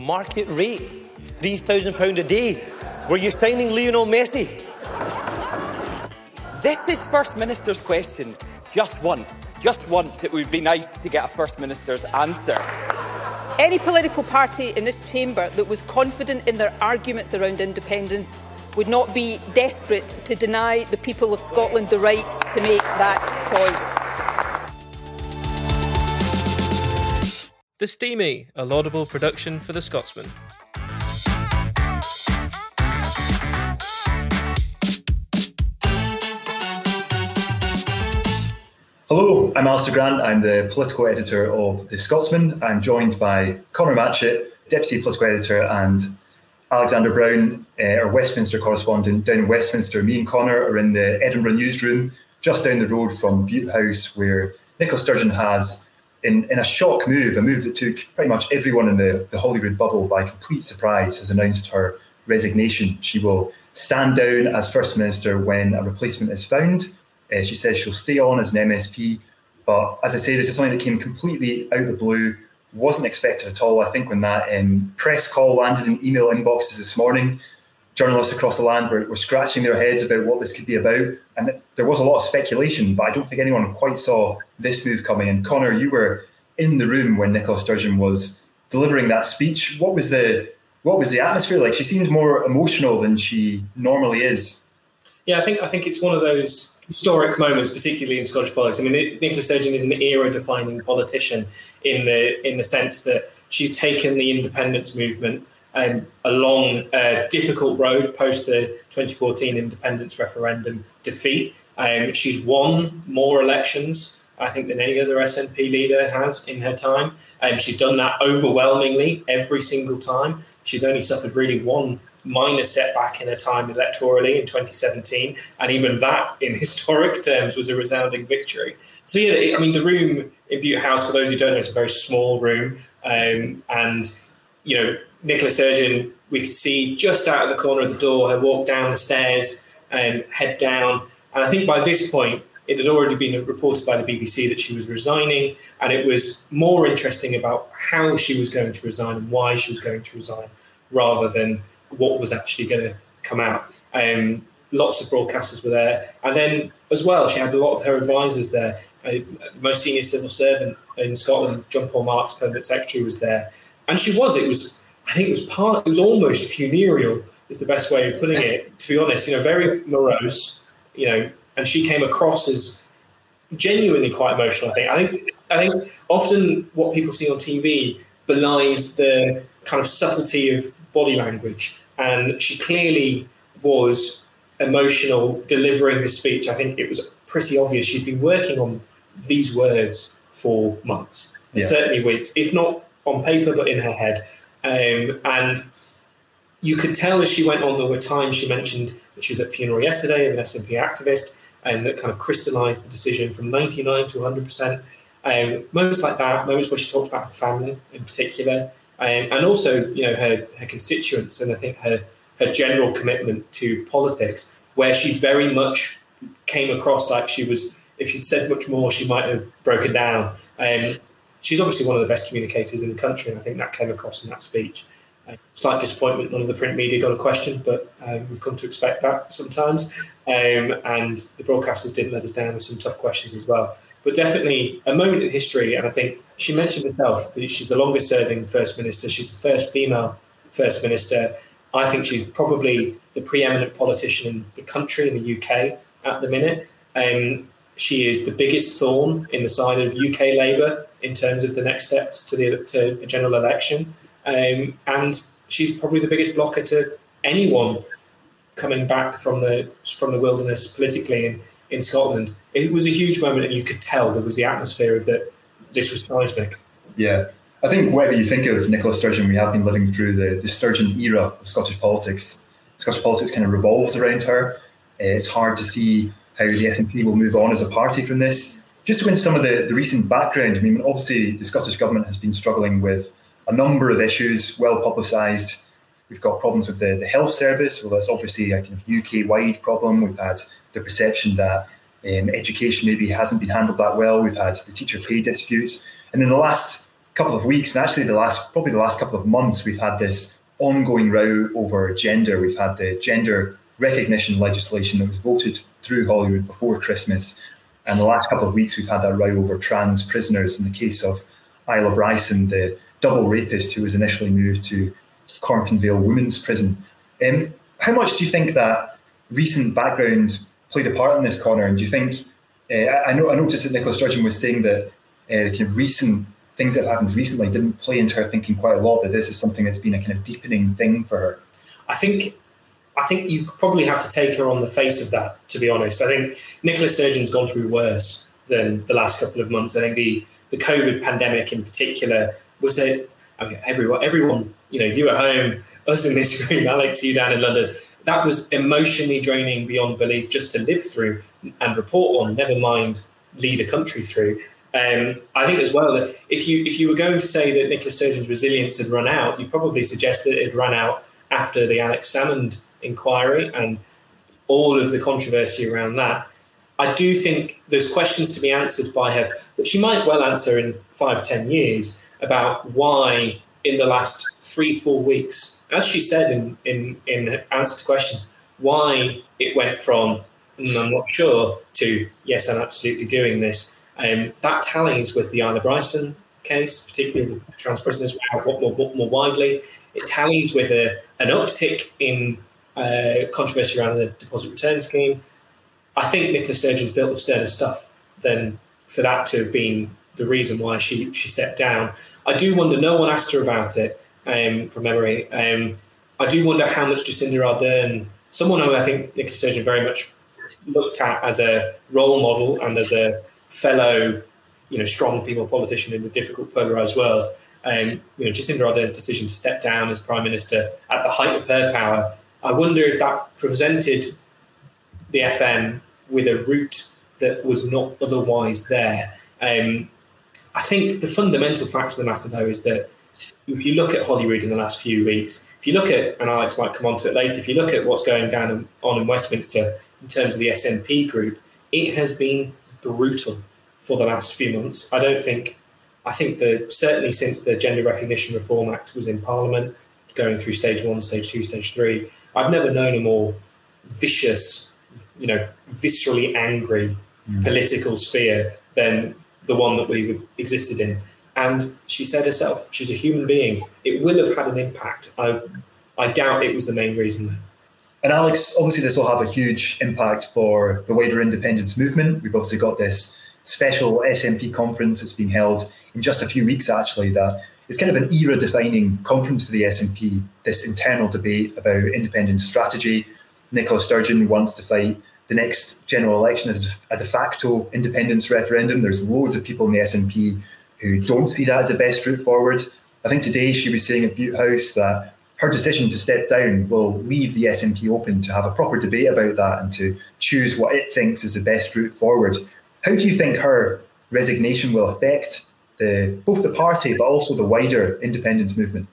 market rate, £3,000 a day. Were you signing Lionel Messi? This is First Minister's questions. Just once, just once, it would be nice to get a First Minister's answer. Any political party in this chamber that was confident in their arguments around independence would not be desperate to deny the people of Scotland the right to make that choice. The Steamie, a laudable production for the Scotsman. Hello, I'm Alistair Grant. I'm the political editor of The Scotsman. I'm joined by Conor Matchett, deputy political editor, and Alexander Brown, uh, our Westminster correspondent down in Westminster. Me and Conor are in the Edinburgh newsroom, just down the road from Bute House, where Nicola Sturgeon has, in, in a shock move, a move that took pretty much everyone in the, the Holyrood bubble by complete surprise, has announced her resignation. She will stand down as First Minister when a replacement is found. Uh, she says she'll stay on as an MSP. But as I say, this is something that came completely out of the blue, wasn't expected at all. I think when that um, press call landed in email inboxes this morning, journalists across the land were, were scratching their heads about what this could be about. And there was a lot of speculation, but I don't think anyone quite saw this move coming. And Connor, you were in the room when Nicola Sturgeon was delivering that speech. What was the what was the atmosphere like? She seemed more emotional than she normally is. Yeah, I think I think it's one of those historic moments, particularly in Scottish politics. I mean, Nicola Sturgeon is an era-defining politician in the in the sense that she's taken the independence movement um, long, a difficult road post the 2014 independence referendum defeat. Um, she's won more elections, I think, than any other SNP leader has in her time. Um, she's done that overwhelmingly every single time. She's only suffered really one minor setback in her time electorally in 2017, and even that, in historic terms, was a resounding victory. So yeah, I mean, the room in Bute House, for those who don't know, it's a very small room, um, and you know, Nicola Sturgeon, we could see just out of the corner of the door her walk down the stairs and head down, and I think by this point. It had already been reported by the BBC that she was resigning, and it was more interesting about how she was going to resign and why she was going to resign rather than what was actually going to come out. Um, lots of broadcasters were there, and then as well, she had a lot of her advisors there. Uh, the most senior civil servant in Scotland, John Paul Marks, permanent secretary, was there, and she was. It was, I think, it was part. It was almost funereal. Is the best way of putting it. To be honest, you know, very morose. You know, and she came across as genuinely quite emotional. I think. I think. I think often what people see on TV belies the kind of subtlety of body language and she clearly was emotional delivering the speech. I think it was pretty obvious she's been working on these words for months, yeah. certainly weeks, if not on paper, but in her head. Um, and you could tell as she went on, there were times she mentioned that she was at funeral yesterday of an SNP activist, and that kind of crystallized the decision from 99 to 100%. Um, moments like that, moments where she talked about her family in particular, um, and also you know her her constituents and I think her her general commitment to politics, where she very much came across like she was. If she'd said much more, she might have broken down. Um, she's obviously one of the best communicators in the country, and I think that came across in that speech. Uh, slight disappointment, none of the print media got a question, but um, we've come to expect that sometimes. Um, and the broadcasters didn't let us down with some tough questions as well but definitely a moment in history. And I think she mentioned herself that she's the longest serving First Minister. She's the first female First Minister. I think she's probably the preeminent politician in the country, in the UK at the minute. Um, she is the biggest thorn in the side of UK Labour in terms of the next steps to the to a general election. Um, and she's probably the biggest blocker to anyone coming back from the from the wilderness politically in, in Scotland it was a huge moment, and you could tell there was the atmosphere of that this was seismic. Yeah. I think whatever you think of Nicola Sturgeon, we have been living through the, the Sturgeon era of Scottish politics. Scottish politics kind of revolves around her. Uh, it's hard to see how the SNP will move on as a party from this. Just into some of the, the recent background, I mean, obviously the Scottish Government has been struggling with a number of issues, well publicised. We've got problems with the, the health service, well, that's obviously a kind of UK wide problem. We've had the perception that um, education maybe hasn't been handled that well. We've had the teacher pay disputes. And in the last couple of weeks, and actually the last probably the last couple of months, we've had this ongoing row over gender. We've had the gender recognition legislation that was voted through Holyrood before Christmas. And the last couple of weeks, we've had that row over trans prisoners in the case of Isla Bryson, the double rapist who was initially moved to Cornton Vale Women's Prison. Um, how much do you think that recent background played a part in this, Conor? And do you think, uh, I, know, I noticed that Nicola Sturgeon was saying that uh, the kind of recent things that have happened recently didn't play into her thinking quite a lot, that this is something that's been a kind of deepening thing for her. I think I think you probably have to take her on the face of that, to be honest. I think Nicola Sturgeon's gone through worse than the last couple of months. I think the, the COVID pandemic in particular was a, I mean, everyone, everyone, you know, you at home, us in this room, Alex, you down in London, that was emotionally draining beyond belief just to live through and report on, never mind lead a country through. Um, I think as well that if you if you were going to say that Nicola Sturgeon's resilience had run out, you'd probably suggest that it had run out after the Alex Salmond inquiry and all of the controversy around that. I do think there's questions to be answered by her, but she might well answer in five, ten years about why in the last three, four weeks, as she said in, in, in answer to questions, why it went from mm, I'm not sure to yes, I'm absolutely doing this. Um, that tallies with the Isla Bryson case, particularly the trans prisoners, more, more, more widely. It tallies with a, an uptick in uh, controversy around the deposit return scheme. I think Nicola Sturgeon's built of sterner stuff than for that to have been the reason why she she stepped down. I do wonder. No one asked her about it um, from memory. Um, I do wonder how much Jacinda Ardern, someone who I think Nicola Sturgeon very much looked at as a role model and as a fellow, you know, strong female politician in a difficult polarised world. Um, you know, Jacinda Ardern's decision to step down as prime minister at the height of her power I wonder if that presented the FM with a route that was not otherwise there. Um, I think the fundamental fact of the matter, though, is that if you look at Holyrood in the last few weeks, if you look at, and Alex might come on to it later, if you look at what's going down on in Westminster in terms of the SNP group, it has been brutal for the last few months. I don't think, I think that certainly since the Gender Recognition Reform Act was in Parliament, going through stage one, stage two, stage three, I've never known a more vicious, you know, viscerally angry mm. political sphere than the one that we existed in. And she said herself, she's a human being. It will have had an impact. I, I doubt it was the main reason. And Alex, obviously, this will have a huge impact for the wider independence movement. We've obviously got this special SNP conference that's being held in just a few weeks, actually, that it's kind of an era defining conference for the SNP, this internal debate about independent strategy. Nicola Sturgeon wants to fight the next general election as a de facto independence referendum. There's loads of people in the SNP who don't see that as the best route forward. I think today she was saying at Bute House that her decision to step down will leave the SNP open to have a proper debate about that and to choose what it thinks is the best route forward. How do you think her resignation will affect the both the party but also the wider independence movement?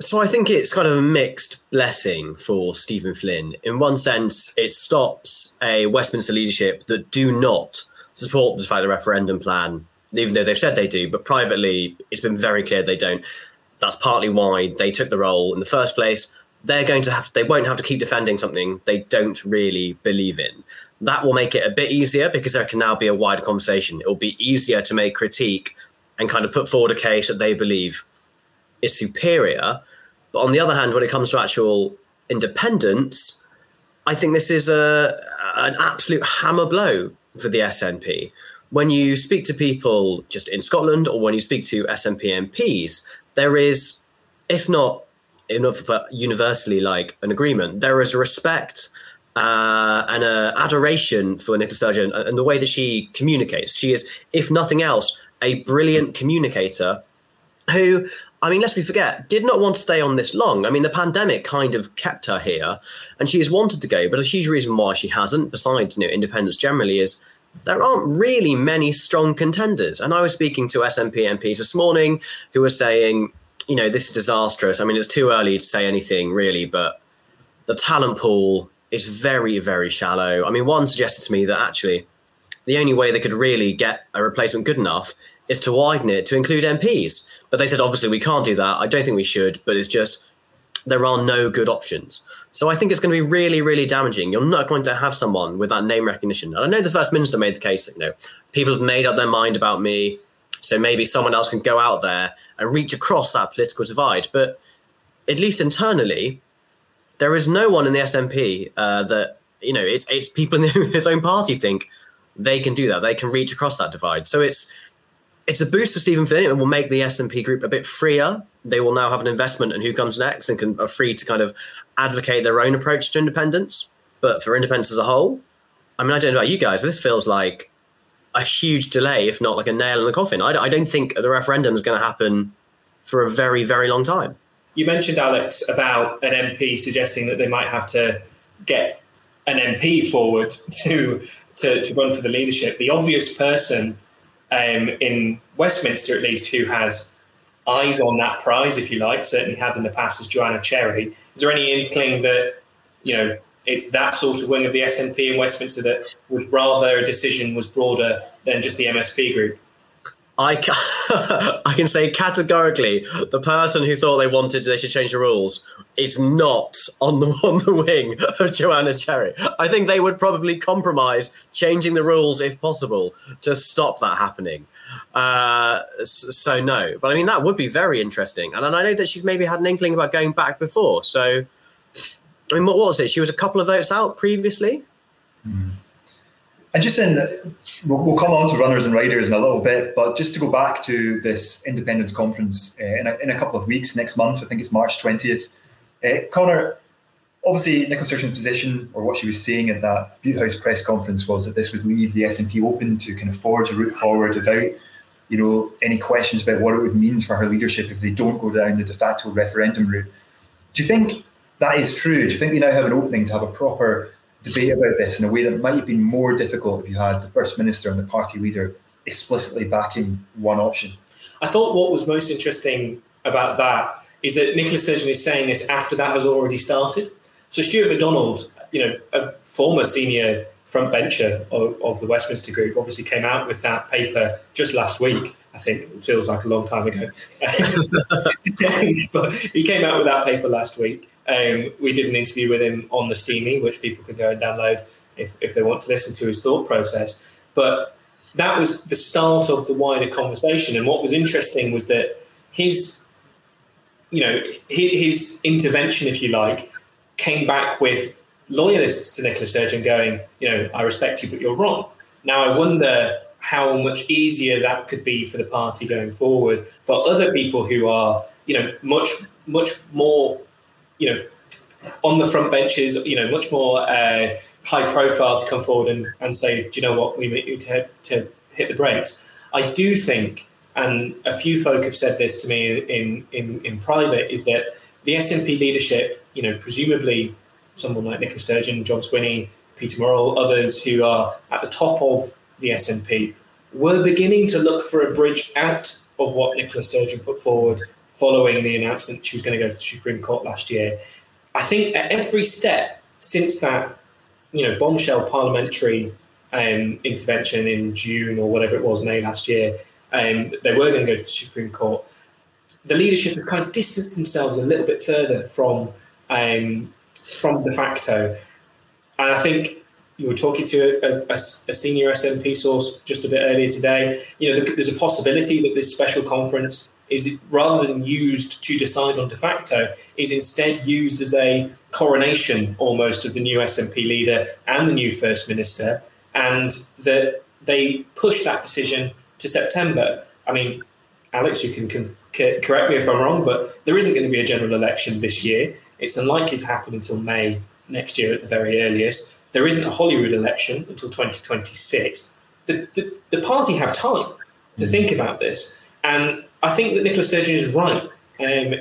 So I think it's kind of a mixed blessing for Stephen Flynn. In one sense, it stops a Westminster leadership that do not support the fact the referendum plan, even though they've said they do, but privately it's been very clear they don't. That's partly why they took the role in the first place. They're going to have they won't have to keep defending something they don't really believe in that will make it a bit easier because there can now be a wider conversation. It will be easier to make critique and kind of put forward a case that they believe is superior. But on the other hand, when it comes to actual independence, I think this is a an absolute hammer blow for the SNP. When you speak to people just in Scotland or when you speak to SNP MPs, there is, if not enough universally like an agreement, there is a respect uh, and uh, adoration for Nicola Sturgeon and the way that she communicates. She is, if nothing else, a brilliant communicator who, I mean, lest we forget, did not want to stay on this long. I mean, the pandemic kind of kept her here and she has wanted to go, but a huge reason why she hasn't, besides you know, independence generally, is there aren't really many strong contenders. And I was speaking to SNP MPs this morning who were saying, you know, this is disastrous. I mean, it's too early to say anything really, but the talent pool is very, very shallow. I mean, one suggested to me that actually the only way they could really get a replacement good enough is to widen it to include MPs. But they said, obviously, we can't do that. I don't think we should, but it's just there are no good options. So I think it's going to be really, really damaging. You're not going to have someone with that name recognition. And I know the First Minister made the case, you know, people have made up their mind about me. So maybe someone else can go out there and reach across that political divide. But at least internally, there is no one in the SNP uh, that, you know, it's, it's people in his own party think they can do that. They can reach across that divide. So it's, it's a boost for Stephen Flynn and will make the SNP group a bit freer. They will now have an investment in who comes next and can are free to kind of advocate their own approach to independence. But for independence as a whole, I mean, I don't know about you guys. This feels like a huge delay, if not like a nail in the coffin. I, I don't think the referendum is going to happen for a very, very long time. You mentioned Alex about an MP suggesting that they might have to get an MP forward to to, to run for the leadership. The obvious person um, in Westminster, at least, who has eyes on that prize, if you like, certainly has in the past, is Joanna Cherry. Is there any inkling that, you know, it's that sort of wing of the SNP in Westminster that would rather a decision was broader than just the MSP group? I can, I can say categorically the person who thought they wanted they should change the rules is not on the on the wing of Joanna Cherry. I think they would probably compromise changing the rules if possible to stop that happening. Uh, so no, but I mean that would be very interesting, and, and I know that she's maybe had an inkling about going back before. So I mean, what was it? She was a couple of votes out previously. Mm. And just in, we'll, we'll, come on to runners and riders in a little bit, but just to go back to this independence conference uh, in, a, in, a, couple of weeks next month, I think it's March 20th. Uh, Conor, obviously Nicola Sturgeon's position or what she was saying at that Bute House press conference was that this would leave the SNP open to kind of forge a route forward without, you know, any questions about what it would mean for her leadership if they don't go down the de facto referendum route. Do you think that is true? Do you think they now have an opening to have a proper debate about this in a way that might have been more difficult if you had the First Minister and the party leader explicitly backing one option. I thought what was most interesting about that is that Nicola Sturgeon is saying this after that has already started. So Stuart McDonald, you know, a former senior frontbencher of, of the Westminster Group, obviously came out with that paper just last week. I think it feels like a long time ago, but he came out with that paper last week um, we did an interview with him on the Steamie, which people can go and download if, if they want to listen to his thought process. But that was the start of the wider conversation. And what was interesting was that his, you know, his, his intervention, if you like, came back with loyalists to Nicola Sturgeon going, you know, I respect you, but you're wrong. Now I wonder how much easier that could be for the party going forward for other people who are, you know, much much more you know, on the front benches, you know, much more uh, high profile to come forward and, and say, do you know what, we need to, to hit the brakes. I do think, and a few folk have said this to me in, in, in private, is that the SNP leadership, you know, presumably someone like Nicola Sturgeon, John Swinney, Peter Murrell, others who are at the top of the SNP, were beginning to look for a bridge out of what Nicola Sturgeon put forward following the announcement she was going to go to the Supreme Court last year. I think at every step since that, you know, bombshell parliamentary um, intervention in June or whatever it was, May last year, um, they were going to go to the Supreme Court. The leadership has kind of distanced themselves a little bit further from um, from de facto, and I think you were talking to a, a, a, senior SNP source just a bit earlier today. You know, there's a possibility that this special conference is rather than used to decide on de facto, is instead used as a coronation almost of the new SNP leader and the new First Minister, and that they push that decision to September. I mean, Alex, you can, can correct me if I'm wrong, but there isn't going to be a general election this year. It's unlikely to happen until May next year at the very earliest. There isn't a Holyrood election until 2026. The, the, the party have time to mm. think about this. And I think that Nicola Sturgeon is right um,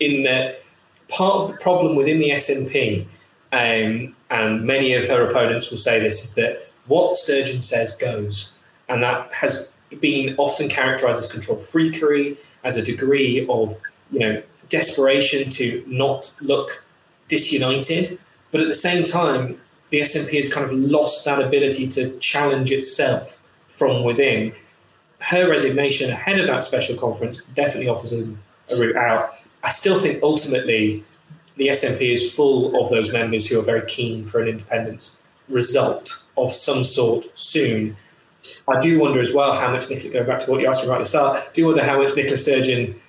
in that part of the problem within the SNP, um, and many of her opponents will say this, is that what Sturgeon says goes. And that has been often characterized as control freakery, as a degree of, you know, desperation to not look disunited. But at the same time, the SNP has kind of lost that ability to challenge itself from within her resignation ahead of that special conference definitely offers a, a route out. I still think ultimately the SNP is full of those members who are very keen for an independence result of some sort soon. I do wonder as well how much Nicola, going back to what you asked me right at the start, I do wonder how much Nicola Sturgeon,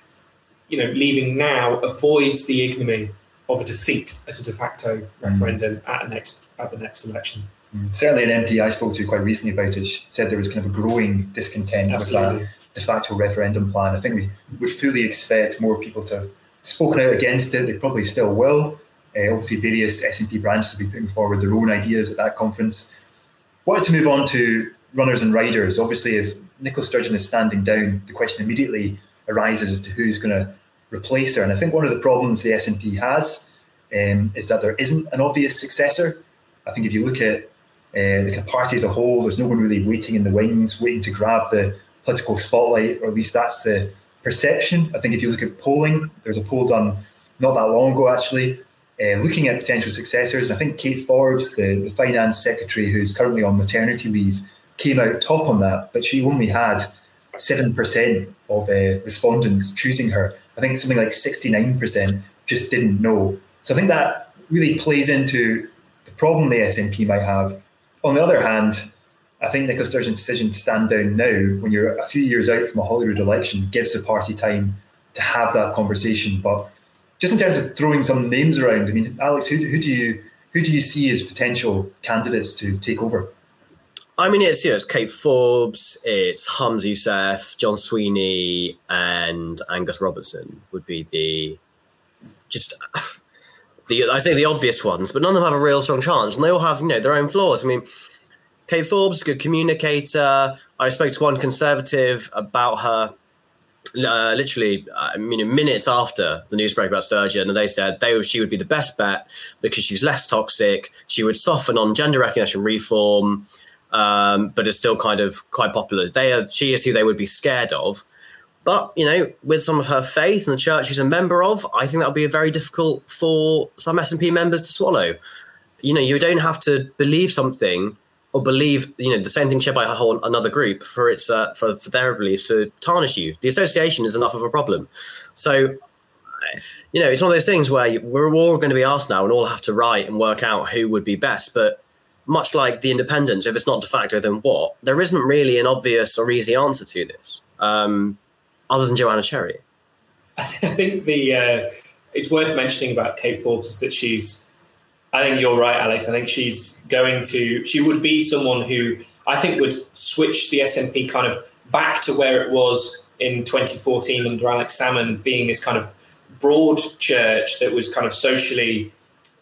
you know, leaving now avoids the ignominy of a defeat at a de facto mm. referendum at, next, at the next election. Mm. Certainly, an MP I spoke to quite recently about it said there was kind of a growing discontent Absolutely. with that de facto referendum plan. I think we would fully expect more people to have spoken out against it. They probably still will. Uh, obviously, various SNP branches will be putting forward their own ideas at that conference. Wanted to move on to runners and riders. Obviously, if Nicola Sturgeon is standing down, the question immediately arises as to who's going to replace her. And I think one of the problems the SNP has um, is that there isn't an obvious successor. I think if you look at uh, the party as a whole, there's no one really waiting in the wings, waiting to grab the political spotlight, or at least that's the perception. I think if you look at polling, there's a poll done not that long ago actually, uh, looking at potential successors. And I think Kate Forbes, the, the finance secretary who's currently on maternity leave, came out top on that, but she only had 7% of uh, respondents choosing her. I think something like 69% just didn't know. So I think that really plays into the problem the SNP might have. On the other hand, I think Nicola Sturgeon's decision to stand down now, when you're a few years out from a Holyrood election, gives the party time to have that conversation. But just in terms of throwing some names around, I mean, Alex, who, who do you who do you see as potential candidates to take over? I mean, it's you know, it's Kate Forbes, it's Humza Yousaf, John Swinney, and Angus Robertson would be the just the I say the obvious ones, but none of them have a real strong chance, and they all have you know their own flaws. I mean, Kate Forbes, good communicator. I spoke to one conservative about her uh, literally, I mean, minutes after the news broke about Sturgeon, and they said they she would be the best bet because she's less toxic. She would soften on gender recognition reform, um, but is still kind of quite popular. They are, she is who they would be scared of. But you know, with some of her faith and the church she's a member of, I think that would be very difficult for some SNP members to swallow. You know, you don't have to believe something or believe you know the same thing shared by a whole another group for its uh, for, for their beliefs to tarnish you. The association is enough of a problem. So you know, it's one of those things where we're all going to be asked now and all have to write and work out who would be best. But much like the independents, if it's not de facto, then what? There isn't really an obvious or easy answer to this, um, other than Joanna Cherry. I think the uh, it's worth mentioning about Kate Forbes is that she's I think you're right, Alex. I think she's going to, she would be someone who I think would switch the SNP kind of back to where it was in 2014 under Alex Salmond, being this kind of broad church that was kind of socially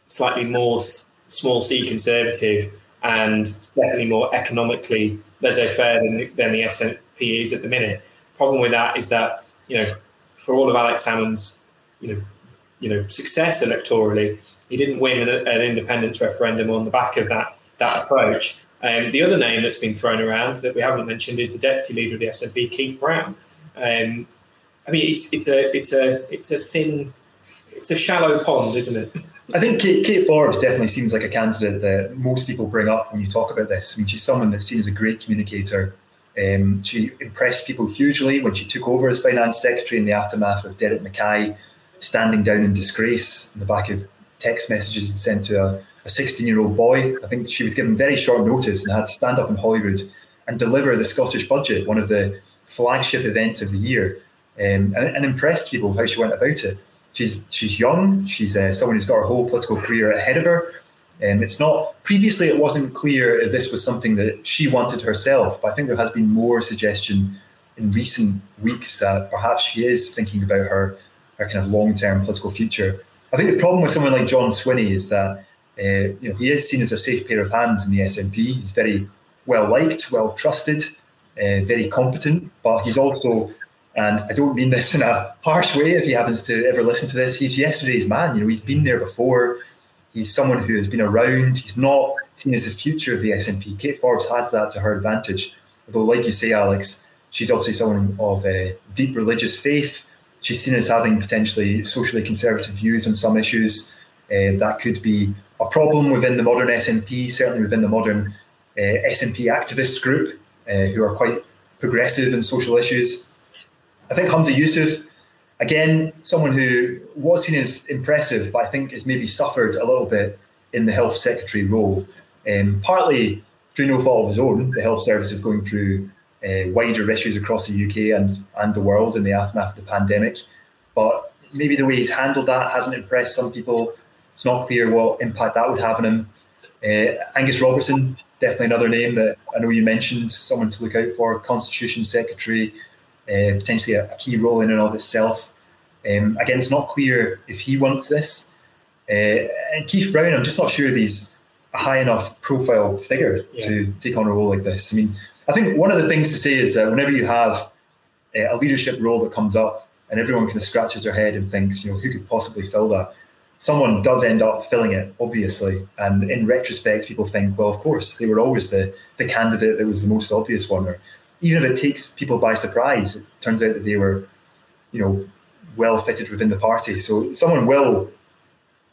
slightly more small c conservative and definitely more economically laissez faire than, than the SNP is at the minute. Problem with that is that, you know, for all of Alex Salmond's, you know, you know, success electorally, he didn't win an, an independence referendum on the back of that that approach. Um, the other name that's been thrown around that we haven't mentioned is the deputy leader of the SNP, Keith Brown. Um, I mean, it's it's a it's a it's a thin, it's a shallow pond, isn't it? I think Kate, Kate, Forbes definitely seems like a candidate that most people bring up when you talk about this. I mean, she's someone that's seen as a great communicator. Um, she impressed people hugely when she took over as finance secretary in the aftermath of Derek Mackay standing down in disgrace in the back of text messages he'd sent to a, a 16 year old boy. I think she was given very short notice and had to stand up in Holyrood and deliver the Scottish budget, one of the flagship events of the year, um, and, and, impressed people with how she went about it. She's she's young. She's uh, someone who's got her whole political career ahead of her. Um, it's not previously. It wasn't clear if this was something that she wanted herself, but I think there has been more suggestion in recent weeks that perhaps she is thinking about her her kind of long term political future. I think the problem with someone like John Swinney is that uh, you know he is seen as a safe pair of hands in the SNP. He's very well liked, well trusted, uh, very competent, but he's also, and I don't mean this in a harsh way. If he happens to ever listen to this, he's yesterday's man. You know, he's been there before. He's someone who has been around. He's not seen as the future of the SNP. Kate Forbes has that to her advantage. Although, like you say, Alex, she's obviously someone of uh, deep religious faith she's seen as having potentially socially conservative views on some issues. Uh, that could be a problem within the modern SNP, certainly within the modern uh, SNP activist group, uh, who are quite progressive in social issues. I think Humza Yousaf, again, someone who was seen as impressive, but I think has maybe suffered a little bit in the health secretary role. Um, partly through no fault of his own, the health service is going through uh, wider issues across the UK and, and the world in the aftermath of the pandemic. But maybe the way he's handled that hasn't impressed some people. It's not clear what impact that would have on him. Uh, Angus Robertson, definitely another name that I know you mentioned, someone to look out for, Constitution Secretary, uh, potentially a, a, key role in and of itself. Um, again, it's not clear if he wants this. Uh, and Keith Brown, I'm just not sure he's a high enough profile figure yeah. to take on a role like this. I mean, I think one of the things to say is that whenever you have a leadership role that comes up and everyone kind of scratches their head and thinks, you know, who could possibly fill that? Someone does end up filling it, obviously. And in retrospect, people think, well, of course, they were always the, the candidate that was the most obvious one. Or even if it takes people by surprise, it turns out that they were, you know, well fitted within the party. So someone will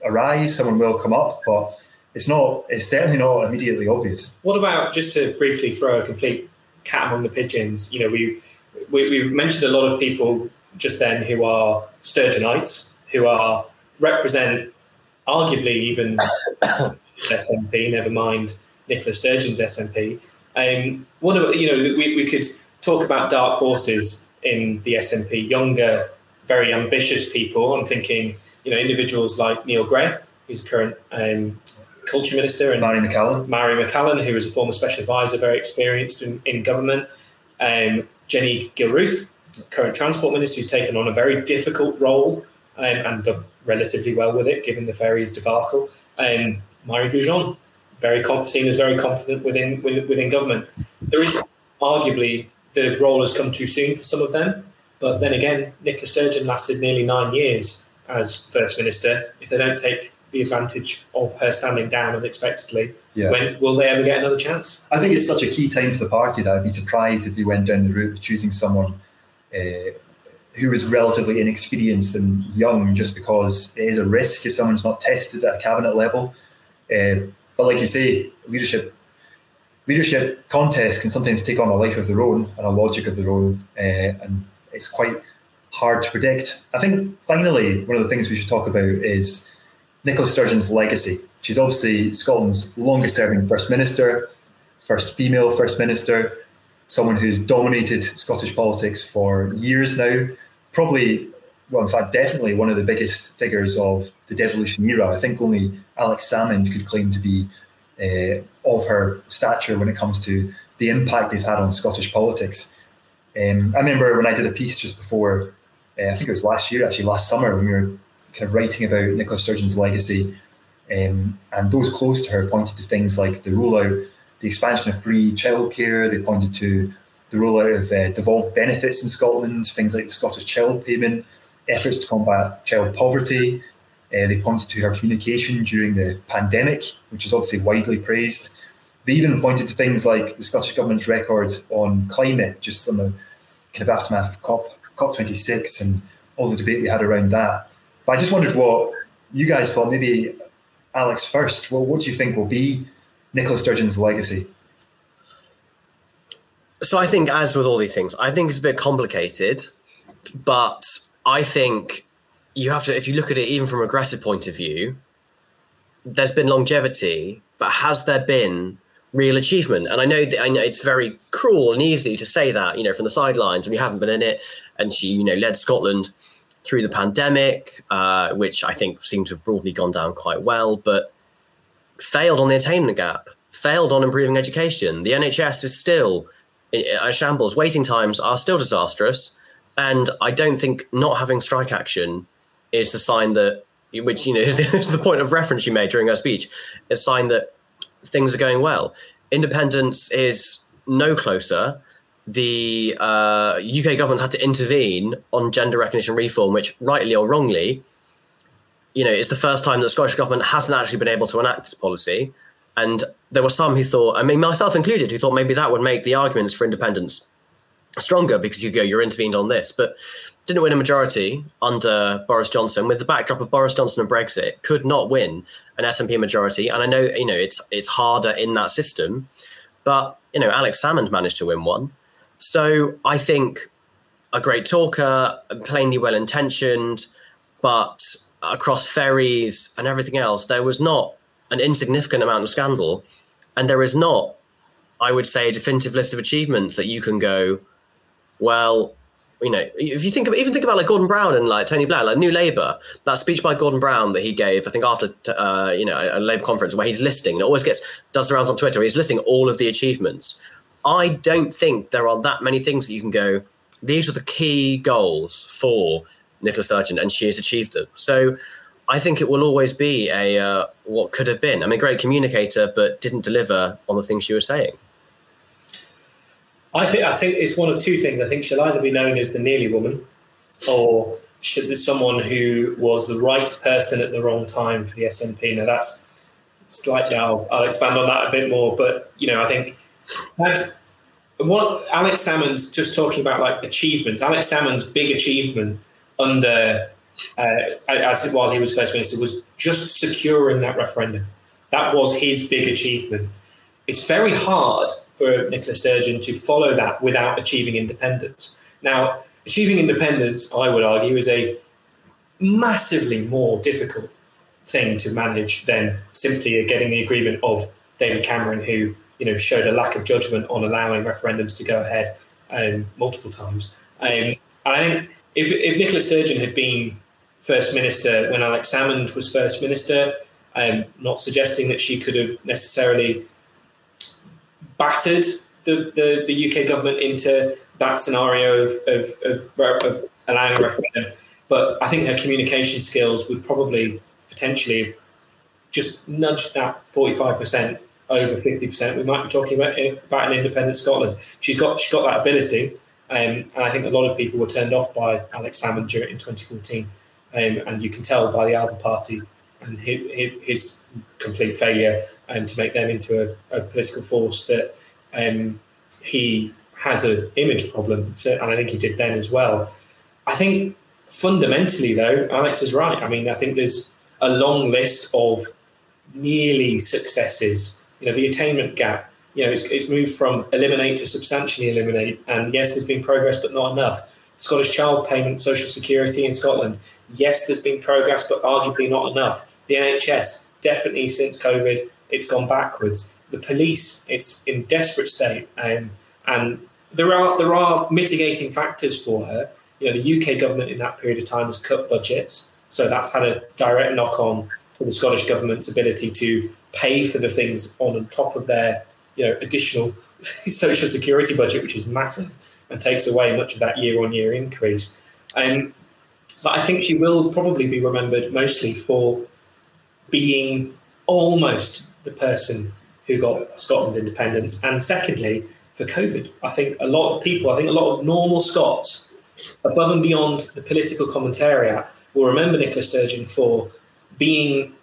arise, someone will come up, but it's not. It's certainly not immediately obvious. What about just to briefly throw a complete cat among the pigeons? You know, we, we we've mentioned a lot of people just then who are Sturgeonites, who are represent arguably even SNP, never mind Nicola Sturgeon's SNP. Um, one of you know we, we could talk about dark horses in the SNP, younger, very ambitious people. I'm thinking you know individuals like Neil Gray, who's a current um, culture minister, and Màiri McAllan. Màiri McAllan, who is a former special advisor, very experienced in, in government. Um, Jenny Gilruth, current transport minister, who's taken on a very difficult role um, and done relatively well with it, given the ferries debacle. Um, Mairi Gougeon, very seen as very competent within within government. There is arguably the role has come too soon for some of them, but then again, Nicola Sturgeon lasted nearly nine years as first minister. If they don't take the advantage of her standing down unexpectedly. Yeah. When will they ever get another chance? I think it's such a key time for the party that I'd be surprised if they went down the route of choosing someone uh, who is relatively inexperienced and young, just because it is a risk if someone's not tested at a cabinet level. Uh, but like you say, leadership leadership contests can sometimes take on a life of their own and a logic of their own, uh, and it's quite hard to predict. I think finally, one of the things we should talk about is Nicola Sturgeon's legacy. She's obviously Scotland's longest serving First Minister, first female First Minister, someone who's dominated Scottish politics for years now. Probably, well, in fact, definitely one of the biggest figures of the devolution era. I think only Alex Salmond could claim to be uh, of her stature when it comes to the impact they've had on Scottish politics. Um, I remember when I did a piece just before, uh, I think it was last year, actually, last summer, when we were kind of writing about Nicola Sturgeon's legacy. Um, and those close to her pointed to things like the rollout, the expansion of free childcare. They pointed to the rollout of uh, devolved benefits in Scotland, things like the Scottish Child Payment, efforts to combat child poverty. Uh, they pointed to her communication during the pandemic, which is obviously widely praised. They even pointed to things like the Scottish Government's record on climate, just on the kind of aftermath of COP, COP26 and all the debate we had around that. But I just wondered what you guys thought. Maybe Alex first. Well, what do you think will be Nicola Sturgeon's legacy? So I think, as with all these things, I think it's a bit complicated, but I think you have to, if you look at it even from a aggressive point of view, there's been longevity, but has there been real achievement? And I know that I know it's very cruel and easy to say that, you know, from the sidelines when you haven't been in it. And she, you know, led Scotland through the pandemic, uh, which I think seems to have broadly gone down quite well, but failed on the attainment gap, failed on improving education. The NHS is still a shambles. Waiting times are still disastrous. And I don't think not having strike action is the sign that, which, you know, is the point of reference you made during her speech, a sign that things are going well. Independence is no closer the uh, UK government had to intervene on gender recognition reform, which, rightly or wrongly, you know, it's the first time that Scottish government hasn't actually been able to enact this policy. And there were some who thought, I mean, myself included, who thought maybe that would make the arguments for independence stronger because you go, you're intervened on this, but didn't win a majority under Boris Johnson. With the backdrop of Boris Johnson and Brexit, could not win an SNP majority. And I know, you know, it's it's harder in that system, but you know, Alex Salmond managed to win one. So I think a great talker, plainly well intentioned, but across ferries and everything else, there was not an insignificant amount of scandal. And there is not, I would say, a definitive list of achievements that you can go, well, you know, if you think of, even think about like Gordon Brown and like Tony Blair, like New Labour, that speech by Gordon Brown that he gave, I think after uh, you know a Labour conference where he's listing, and always gets does the rounds on Twitter. He's listing all of the achievements. I don't think there are that many things that you can go. These are the key goals for Nicola Sturgeon, and she has achieved them. So I think it will always be a uh, what could have been. I mean, great communicator, but didn't deliver on the things she was saying. I think I think it's one of two things. I think she'll either be known as the nearly woman, or should there's someone who was the right person at the wrong time for the SNP. Now that's slightly. I'll, I'll expand on that a bit more, but you know, I think that's what Alex Salmond's just talking about, like achievements. Alex Salmond's big achievement under uh, as while he was first minister was just securing that referendum. That was his big achievement. It's very hard for Nicola Sturgeon to follow that without achieving independence. Now, achieving independence, I would argue, is a massively more difficult thing to manage than simply getting the agreement of David Cameron, who you know showed a lack of judgment on allowing referendums to go ahead um, multiple times. Um, I think if, if Nicola Sturgeon had been first minister when Alex Salmond was first minister, I'm not suggesting that she could have necessarily battered the, the, the UK government into that scenario of, of, of, of allowing a referendum. But I think her communication skills would probably potentially just nudge that 45% over 50%. We might be talking about, about an independent Scotland. She's got, she's got that ability. Um, and I think a lot of people were turned off by Alex Salmond in 2014. Um, and you can tell by the Alba Party and his, his complete failure um, to make them into a, a political force that um, he has an image problem, and I think he did then as well. I think fundamentally, though, Alex is right. I mean, I think there's a long list of nearly successes. You know, the attainment gap. You know, it's, it's moved from eliminate to substantially eliminate, and yes, there's been progress, but not enough. Scottish Child Payment, Social Security in Scotland. Yes, there's been progress, but arguably not enough. The NHS, definitely since COVID, it's gone backwards. The police, it's in desperate state, um, and there are there are mitigating factors for her. You know, the UK government in that period of time has cut budgets, so that's had a direct knock on to the Scottish government's ability to pay for the things on top of their you know additional social security budget, which is massive and takes away much of that year on year increase. Um, but I think she will probably be remembered mostly for being almost the person who got Scotland independence. And secondly, for COVID. I think a lot of people, I think a lot of normal Scots, above and beyond the political commentariat, will remember Nicola Sturgeon for being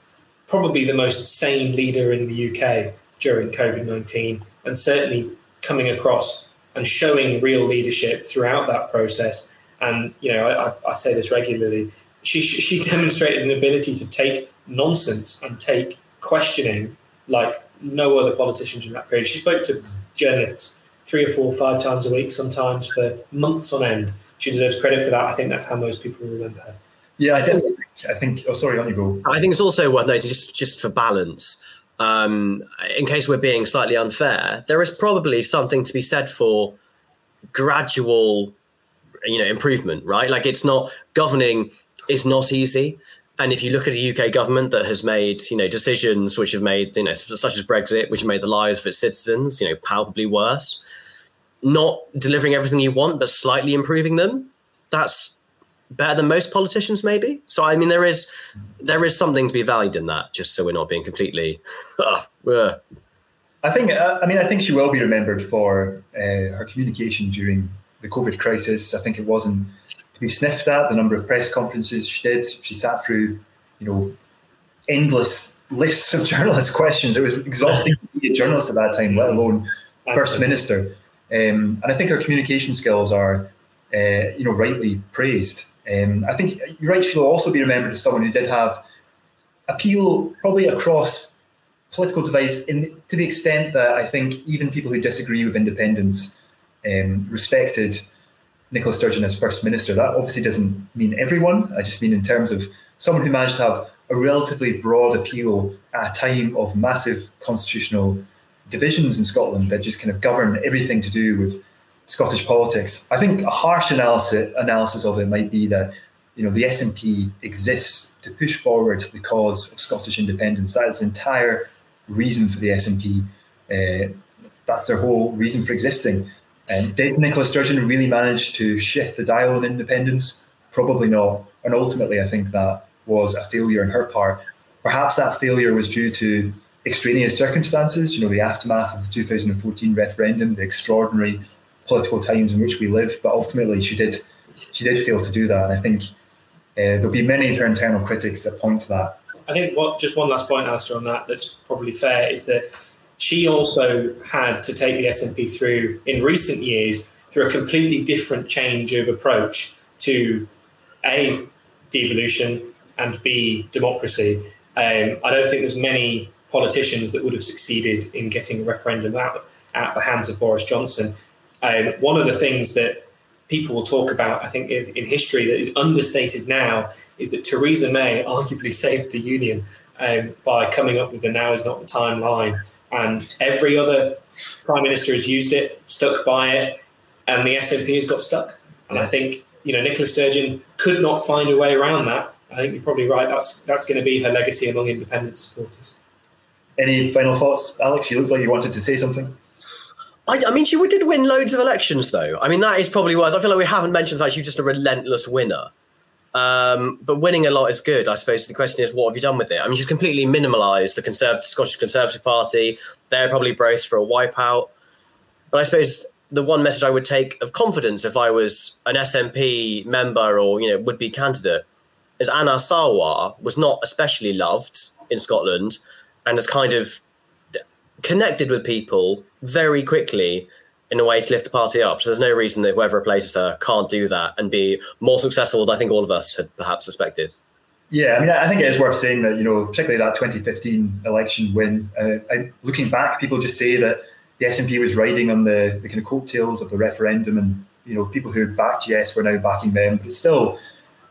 probably the most sane leader in the UK during COVID 19 and certainly coming across and showing real leadership throughout that process. And, you know, I, I say this regularly. She, she demonstrated an ability to take nonsense and take questioning like no other politicians in that period. She spoke to journalists three or four, five times a week, sometimes for months on end. She deserves credit for that. I think that's how most people remember her. Yeah, I think. I think. Oh, sorry, on you go. I think it's also worth noting, just just for balance, um, in case we're being slightly unfair, there is probably something to be said for gradual, you know, improvement. Right? Like it's not governing is not easy. And if you look at a UK government that has made, you know, decisions which have made, you know, such as Brexit, which made the lives of its citizens, you know, palpably worse, not delivering everything you want, but slightly improving them, that's better than most politicians, maybe. So, I mean, there is there is something to be valued in that, just so we're not being completely. Uh, I think. Uh, I mean, I think she will be remembered for uh, her communication during the COVID crisis. I think it wasn't to be sniffed at. The number of press conferences she did. She sat through, you know, endless lists of journalist questions. It was exhausting to be a journalist at that time, let alone first minister. Um, and I think her communication skills are, uh, you know, rightly praised. Um, I think you're right. She'll also be remembered as someone who did have appeal, probably across political device, in to the extent that I think even people who disagree with independence um, respected Nicola Sturgeon as First Minister. That obviously doesn't mean everyone. I just mean in terms of someone who managed to have a relatively broad appeal at a time of massive constitutional divisions in Scotland that just kind of govern everything to do with Scottish politics. I think a harsh analysis analysis of it might be that you know the SNP exists to push forward the cause of Scottish independence. That is the entire reason for the SNP. Uh, that's their whole reason for existing. And did Nicola Sturgeon really manage to shift the dial on independence? Probably not. And ultimately, I think that was a failure on her part. Perhaps that failure was due to extraneous circumstances, you know, the aftermath of the 2014 referendum, the extraordinary political times in which we live. But ultimately, she did she did fail to do that, and I think uh, there'll be many of her internal critics that point to that. I think what just one last point, Alistair, on that that's probably fair is that she also had to take the SNP through in recent years through a completely different change of approach to a devolution and b democracy. Um, I don't think there's many politicians that would have succeeded in getting a referendum out at the hands of Boris Johnson. Um, one of the things that people will talk about, I think, in history that is understated now is that Theresa May arguably saved the union um, by coming up with the now is not the time line. And every other prime minister has used it, stuck by it, and the SNP has got stuck. And I think, you know, Nicola Sturgeon could not find a way around that. I think you're probably right. That's that's going to be her legacy among independent supporters. Any final thoughts, Alex? You looked like you wanted to say something. I, I, mean, she did win loads of elections, though. I mean, that is probably worth. I feel like we haven't mentioned the fact she's just a relentless winner. Um, but winning a lot is good. I suppose the question is, what have you done with it? I mean, she's completely minimalised the Conservative Scottish Conservative Party. They're probably braced for a wipeout. But I suppose the one message I would take of confidence if I was an SNP member or you know would be candidate is Anas Sarwar was not especially loved in Scotland and has kind of connected with people very quickly in a way to lift the party up. So there's no reason that whoever replaces her can't do that and be more successful than I think all of us had perhaps suspected. Yeah, I mean, I think it is worth saying that, you know, particularly that 2015 election win, uh, I, looking back, people just say that the SNP was riding on the, the kind of coattails of the referendum and, you know, people who backed yes were now backing them. But still,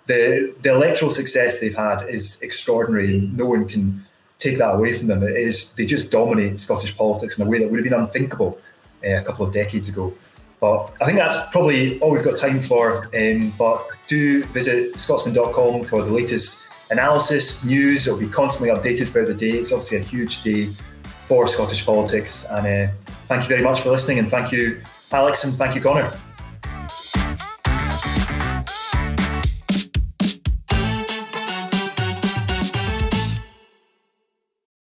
the, the electoral success they've had is extraordinary and no one can take that away from them. It is they just dominate Scottish politics in a way that would have been unthinkable uh, a couple of decades ago. But I think that's probably all we've got time for. Um, but do visit scotsman.com for the latest analysis, news. It'll be constantly updated throughout the day. It's obviously a huge day for Scottish politics. And uh, thank you very much for listening. And thank you, Alex, and thank you, Conor.